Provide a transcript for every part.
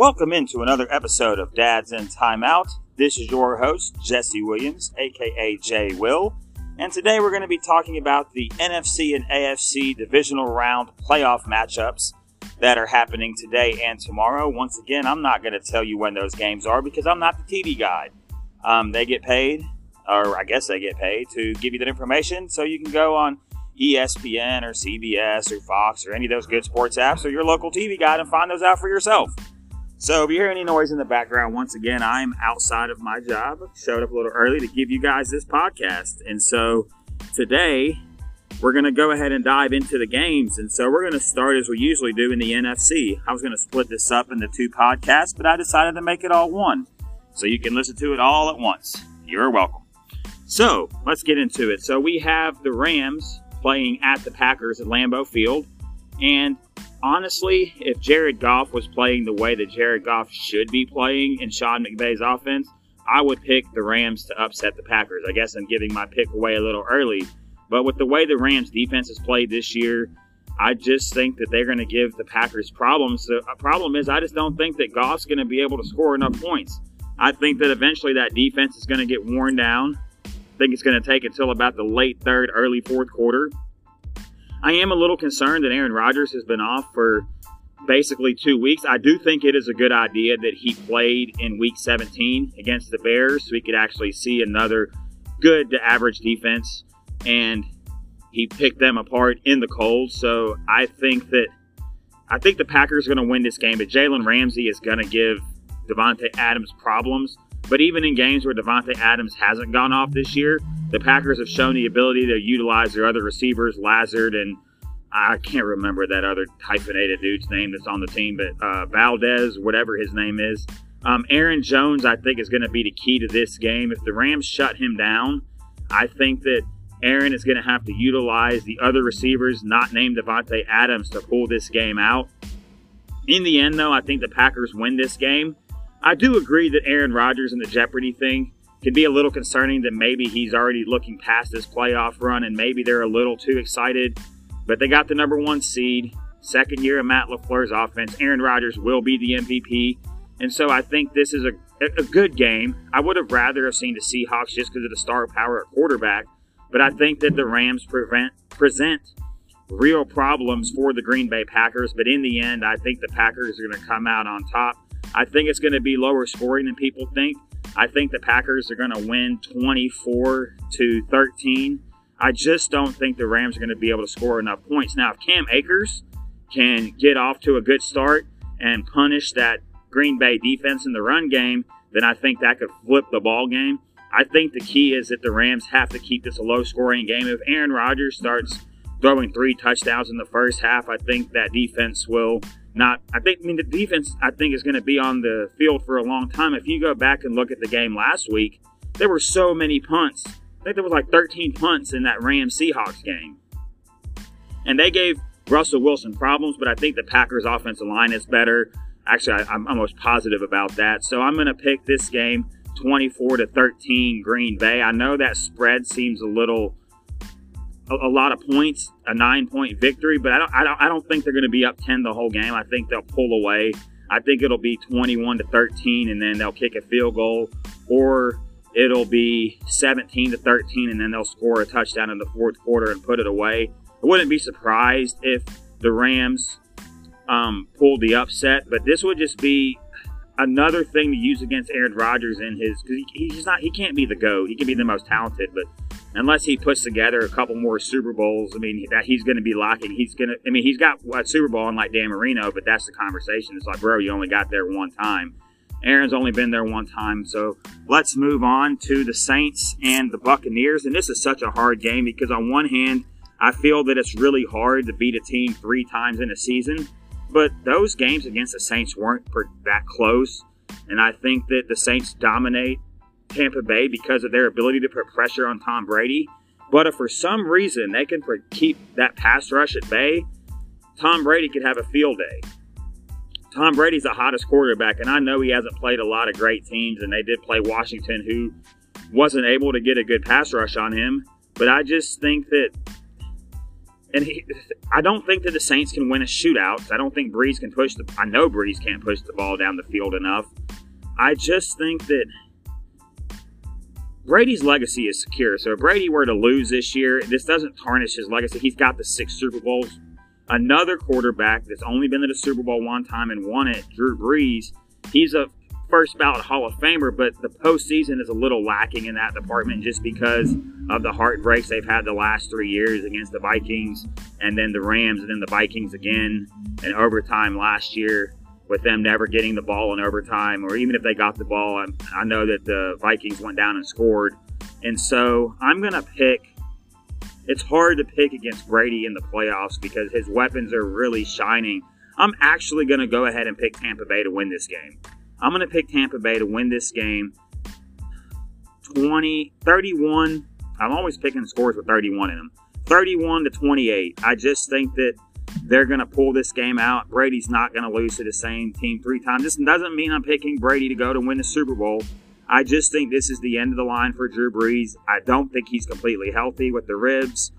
Welcome into another episode of Dad's in Timeout. This is your host, Jesse Williams, aka J Will, and today we're going to be talking about the NFC and AFC divisional round playoff matchups that are happening today and tomorrow. Once again, I'm not going to tell you when those games are because I'm not the TV guy. Um, they get paid, or I guess they get paid, to give you that information so you can go on ESPN or CBS or Fox or any of those good sports apps or your local TV guide and find those out for yourself. So if you hear any noise in the background, once again, I'm outside of my job. Showed up a little early to give you guys this podcast. And so today we're going to go ahead and dive into the games. And so we're going to start as we usually do in the NFC. I was going to split this up into two podcasts, but I decided to make it all one. So you can listen to it all at once. You're welcome. So let's get into it. So we have the Rams playing at the Packers at Lambeau Field. And honestly, if Jared Goff was playing the way that Jared Goff should be playing in Sean McVay's offense, I would pick the Rams to upset the Packers. I guess I'm giving my pick away a little early. But with the way the Rams defense has played this year, I just think that they're going to give the Packers problems. The uh, problem is, I just don't think that Goff's going to be able to score enough points. I think that eventually that defense is going to get worn down. I think it's going to take until about the late third, early fourth quarter I am a little concerned that Aaron Rodgers has been off for basically two weeks. I do think it is a good idea that he played in week 17 against the Bears so we could actually see another good to average defense. And he picked them apart in the cold. So I think that I think the Packers are going to win this game, but Jalen Ramsey is going to give Davante Adams problems. But even in games where Davante Adams hasn't gone off this year, the Packers have shown the ability to utilize their other receivers, Lazard and I can't remember that other hyphenated dude's name that's on the team, but uh, Valdez, whatever his name is. Um, Aaron Jones, I think, is going to be the key to this game. If the Rams shut him down, I think that Aaron is going to have to utilize the other receivers, not named Davante Adams, to pull this game out. In the end, though, I think the Packers win this game. I do agree that Aaron Rodgers and the Jeopardy thing can be a little concerning that maybe he's already looking past this playoff run and maybe they're a little too excited. But they got the number one seed, second year of Matt LaFleur's offense. Aaron Rodgers will be the MVP. And so I think this is a, a good game. I would have rather have seen the Seahawks just because of the star power at quarterback. But I think that the Rams prevent, present real problems for the Green Bay Packers. But in the end, I think the Packers are going to come out on top. I think it's going to be lower scoring than people think. I think the Packers are going to win 24 to 13. I just don't think the Rams are going to be able to score enough points. Now, if Cam Akers can get off to a good start and punish that Green Bay defense in the run game, then I think that could flip the ball game. I think the key is that the Rams have to keep this a low scoring game. If Aaron Rodgers starts throwing three touchdowns in the first half, I think that defense will not I think I mean the defense I think is going to be on the field for a long time. If you go back and look at the game last week, there were so many punts. I think there was like 13 punts in that Rams Seahawks game. And they gave Russell Wilson problems, but I think the Packers offensive line is better. Actually, I, am almost positive about that. So I'm going to pick this game 24 to 13 Green Bay. I know that spread seems a little a, a lot of points, a nine point victory, but I don't, I don't, I don't think they're going to be up 10 the whole game. I think they'll pull away. I think it'll be 21 to 13, and then they'll kick a field goal, or it'll be 17 to 13, and then they'll score a touchdown in the fourth quarter and put it away. I wouldn't be surprised if the Rams um, pulled the upset, but this would just be another thing to use against Aaron Rodgers in his because he, he's not he can't be the goat. He can be the most talented, but unless he puts together a couple more Super Bowls, I mean, that he's going to be locking. He's going to, I mean, he's got a Super Bowl unlike Dan Marino, but that's the conversation. It's like, bro, you only got there one time. Aaron's only been there one time. So let's move on to the Saints and the Buccaneers. And this is such a hard game because, on one hand, I feel that it's really hard to beat a team three times in a season. But those games against the Saints weren't that close. And I think that the Saints dominate Tampa Bay because of their ability to put pressure on Tom Brady. But if for some reason they can keep that pass rush at bay, Tom Brady could have a field day. Tom Brady's the hottest quarterback, and I know he hasn't played a lot of great teams, and they did play Washington, who wasn't able to get a good pass rush on him. But I just think that and he, I don't think that the Saints can win a shootout. I don't think Brees can push the. I know Brees can't push the ball down the field enough. I just think that Brady's legacy is secure. So if Brady were to lose this year, this doesn't tarnish his legacy. He's got the six Super Bowls. Another quarterback that's only been to the Super Bowl one time and won it, Drew Brees. He's a first ballot Hall of Famer, but the postseason is a little lacking in that department just because of the heartbreaks they've had the last three years against the Vikings and then the Rams and then the Vikings again in overtime last year with them never getting the ball in overtime, or even if they got the ball, I, I know that the Vikings went down and scored. And so I'm going to pick. It's hard to pick against Brady in the playoffs because his weapons are really shining. I'm actually going to go ahead and pick Tampa Bay to win this game. I'm going to pick Tampa Bay to win this game 20, 31. I'm always picking scores with 31 in them. 31 to 28. I just think that they're going to pull this game out. Brady's not going to lose to the same team three times. This doesn't mean I'm picking Brady to go to win the Super Bowl. I just think this is the end of the line for Drew Brees. I don't think he's completely healthy with the ribs.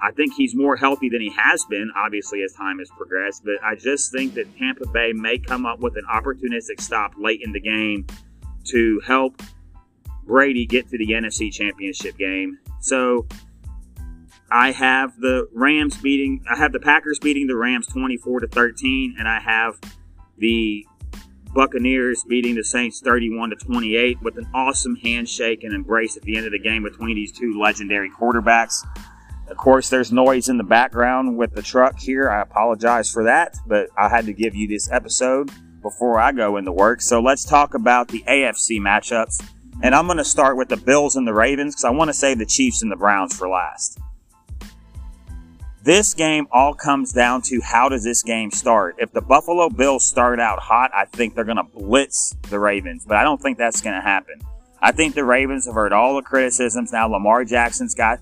I think he's more healthy than he has been, obviously, as time has progressed. But I just think that Tampa Bay may come up with an opportunistic stop late in the game to help Brady get to the NFC Championship game. So I have the Rams beating, I have the Packers beating the Rams 24 to 13, and I have the Buccaneers beating the Saints 31 to 28 with an awesome handshake and embrace at the end of the game between these two legendary quarterbacks. Of course, there's noise in the background with the truck here. I apologize for that, but I had to give you this episode before I go into work. So let's talk about the AFC matchups. And I'm going to start with the Bills and the Ravens because I want to save the Chiefs and the Browns for last. This game all comes down to how does this game start? If the Buffalo Bills start out hot, I think they're going to blitz the Ravens, but I don't think that's going to happen. I think the Ravens have heard all the criticisms. Now Lamar Jackson's got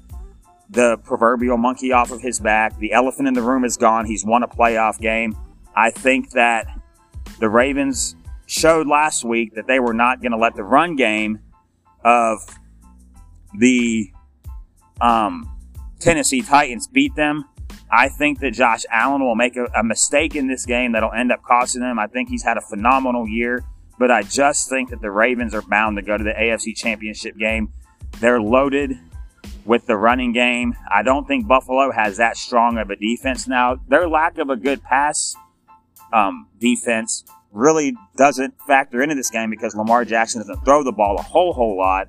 the proverbial monkey off of his back. The elephant in the room is gone. He's won a playoff game. I think that the Ravens showed last week that they were not going to let the run game of the um, Tennessee Titans beat them. I think that Josh Allen will make a, a mistake in this game that'll end up costing them. I think he's had a phenomenal year, but I just think that the Ravens are bound to go to the AFC Championship game. They're loaded with the running game. I don't think Buffalo has that strong of a defense now. Their lack of a good pass um, defense really doesn't factor into this game because Lamar Jackson doesn't throw the ball a whole whole lot.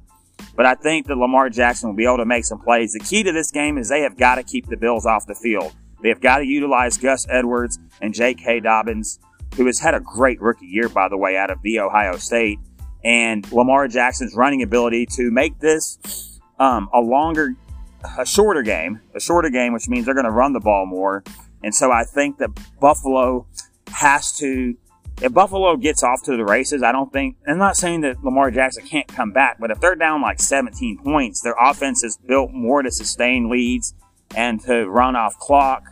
But I think that Lamar Jackson will be able to make some plays. The key to this game is they have got to keep the Bills off the field. They have got to utilize Gus Edwards and J.K. Dobbins, who has had a great rookie year, by the way, out of the Ohio State, and Lamar Jackson's running ability to make this um, a longer, a shorter game, a shorter game, which means they're going to run the ball more. And so I think that Buffalo has to, if Buffalo gets off to the races, I don't think, I'm not saying that Lamar Jackson can't come back, but if they're down like 17 points, their offense is built more to sustain leads and to run off clock.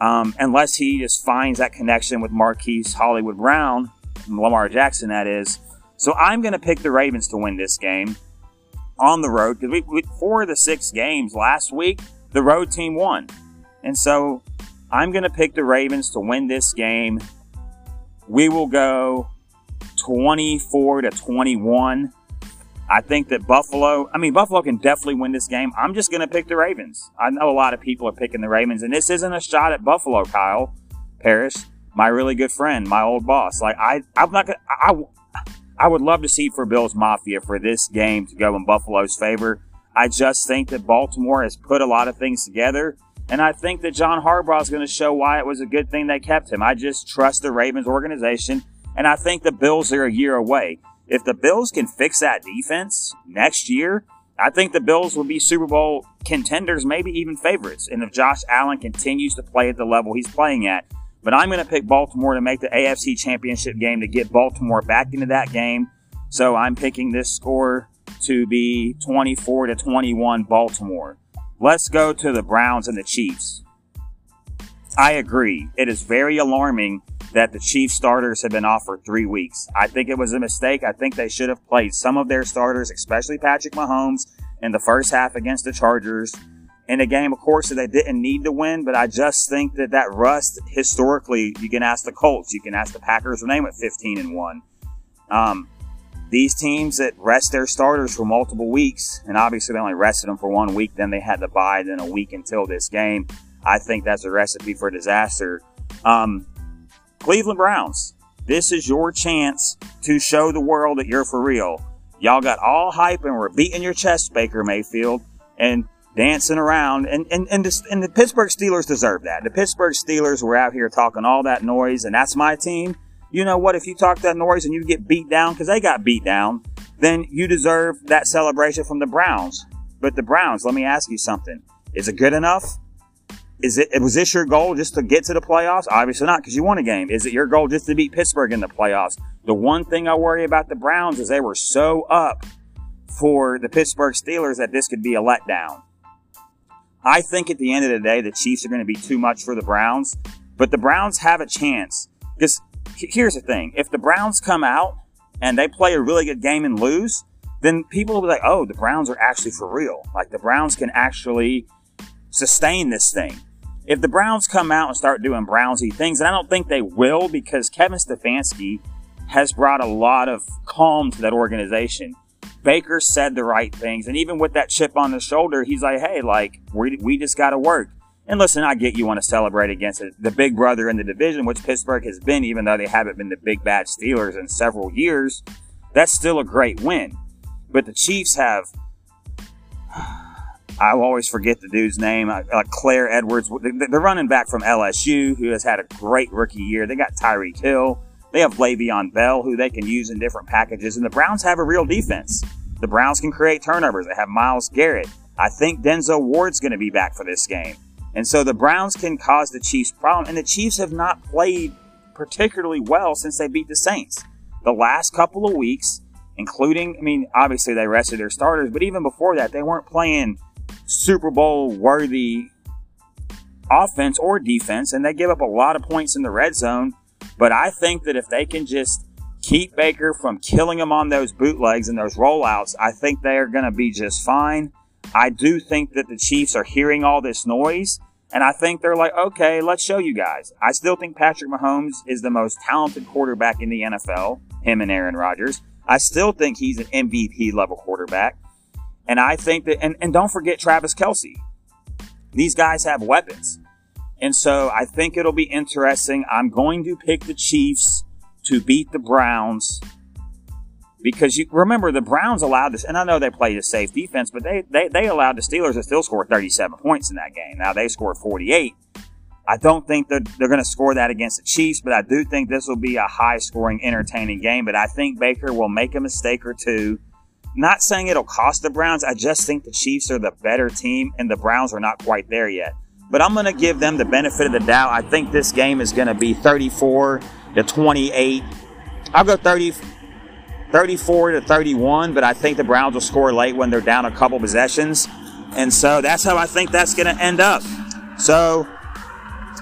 Um, unless he just finds that connection with Marquise Hollywood Brown, Lamar Jackson, that is. So I'm going to pick the Ravens to win this game on the road because we, we, four of the six games last week, the road team won. And so I'm going to pick the Ravens to win this game. We will go 24 to 21. I think that Buffalo, I mean, Buffalo can definitely win this game. I'm just going to pick the Ravens. I know a lot of people are picking the Ravens, and this isn't a shot at Buffalo, Kyle Paris, my really good friend, my old boss. Like, I, I'm not going to, I would love to see for Bills Mafia for this game to go in Buffalo's favor. I just think that Baltimore has put a lot of things together. And I think that John Harbaugh is going to show why it was a good thing they kept him. I just trust the Ravens organization. And I think the Bills are a year away. If the Bills can fix that defense next year, I think the Bills will be Super Bowl contenders, maybe even favorites. And if Josh Allen continues to play at the level he's playing at, but I'm going to pick Baltimore to make the AFC Championship game to get Baltimore back into that game. So I'm picking this score to be 24 to 21 Baltimore. Let's go to the Browns and the Chiefs. I agree. It is very alarming that the Chiefs starters have been off for three weeks. I think it was a mistake. I think they should have played some of their starters, especially Patrick Mahomes, in the first half against the Chargers in a game, of course, that they didn't need to win, but I just think that that rust, historically, you can ask the Colts, you can ask the Packers when they went 15 and 1. Um, these teams that rest their starters for multiple weeks, and obviously they only rested them for one week, then they had to buy then a week until this game. I think that's a recipe for disaster. Um, Cleveland Browns, this is your chance to show the world that you're for real. Y'all got all hype and were beating your chest, Baker Mayfield, and dancing around. And, and, and, the, and the Pittsburgh Steelers deserve that. The Pittsburgh Steelers were out here talking all that noise, and that's my team. You know what? If you talk that noise and you get beat down, because they got beat down, then you deserve that celebration from the Browns. But the Browns, let me ask you something. Is it good enough? Is it, was this your goal just to get to the playoffs? Obviously not, because you won a game. Is it your goal just to beat Pittsburgh in the playoffs? The one thing I worry about the Browns is they were so up for the Pittsburgh Steelers that this could be a letdown. I think at the end of the day, the Chiefs are going to be too much for the Browns, but the Browns have a chance. Because here's the thing if the Browns come out and they play a really good game and lose, then people will be like, oh, the Browns are actually for real. Like the Browns can actually sustain this thing. If the Browns come out and start doing Brownsy things, and I don't think they will because Kevin Stefanski has brought a lot of calm to that organization. Baker said the right things, and even with that chip on his shoulder, he's like, "Hey, like we we just got to work." And listen, I get you want to celebrate against the big brother in the division, which Pittsburgh has been, even though they haven't been the big bad Steelers in several years. That's still a great win. But the Chiefs have I always forget the dude's name, uh, uh Claire Edwards. They're running back from LSU, who has had a great rookie year. They got Tyreek Hill. They have Le'Veon Bell, who they can use in different packages. And the Browns have a real defense. The Browns can create turnovers. They have Myles Garrett. I think Denzel Ward's going to be back for this game. And so the Browns can cause the Chiefs problem. And the Chiefs have not played particularly well since they beat the Saints. The last couple of weeks, including, I mean, obviously they rested their starters, but even before that, they weren't playing Super Bowl worthy offense or defense, and they give up a lot of points in the red zone. But I think that if they can just keep Baker from killing them on those bootlegs and those rollouts, I think they are going to be just fine. I do think that the Chiefs are hearing all this noise, and I think they're like, okay, let's show you guys. I still think Patrick Mahomes is the most talented quarterback in the NFL, him and Aaron Rodgers. I still think he's an MVP level quarterback. And I think that, and, and don't forget Travis Kelce. These guys have weapons. And so I think it'll be interesting. I'm going to pick the Chiefs to beat the Browns because you remember the Browns allowed this, and I know they played a safe defense, but they, they, they allowed the Steelers to still score 37 points in that game. Now they scored 48. I don't think that they're going to score that against the Chiefs, but I do think this will be a high scoring, entertaining game. But I think Baker will make a mistake or two not saying it'll cost the Browns. I just think the Chiefs are the better team and the Browns are not quite there yet. But I'm going to give them the benefit of the doubt. I think this game is going to be 34 to 28. I'll go 30, 34 to 31, but I think the Browns will score late when they're down a couple possessions. And so that's how I think that's going to end up. So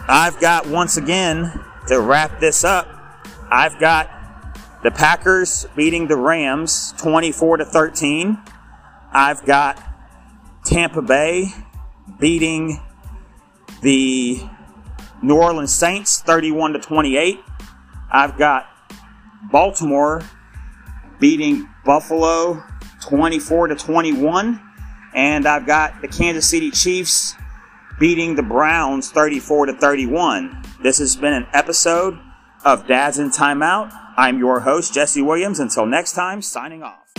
I've got, once again, to wrap this up, I've got the Packers beating the Rams 24 to 13. I've got Tampa Bay beating the New Orleans Saints 31 to 28. I've got Baltimore beating Buffalo 24 to 21 and I've got the Kansas City Chiefs beating the Browns 34 to 31. This has been an episode of Dads in Timeout. I'm your host, Jesse Williams. Until next time, signing off.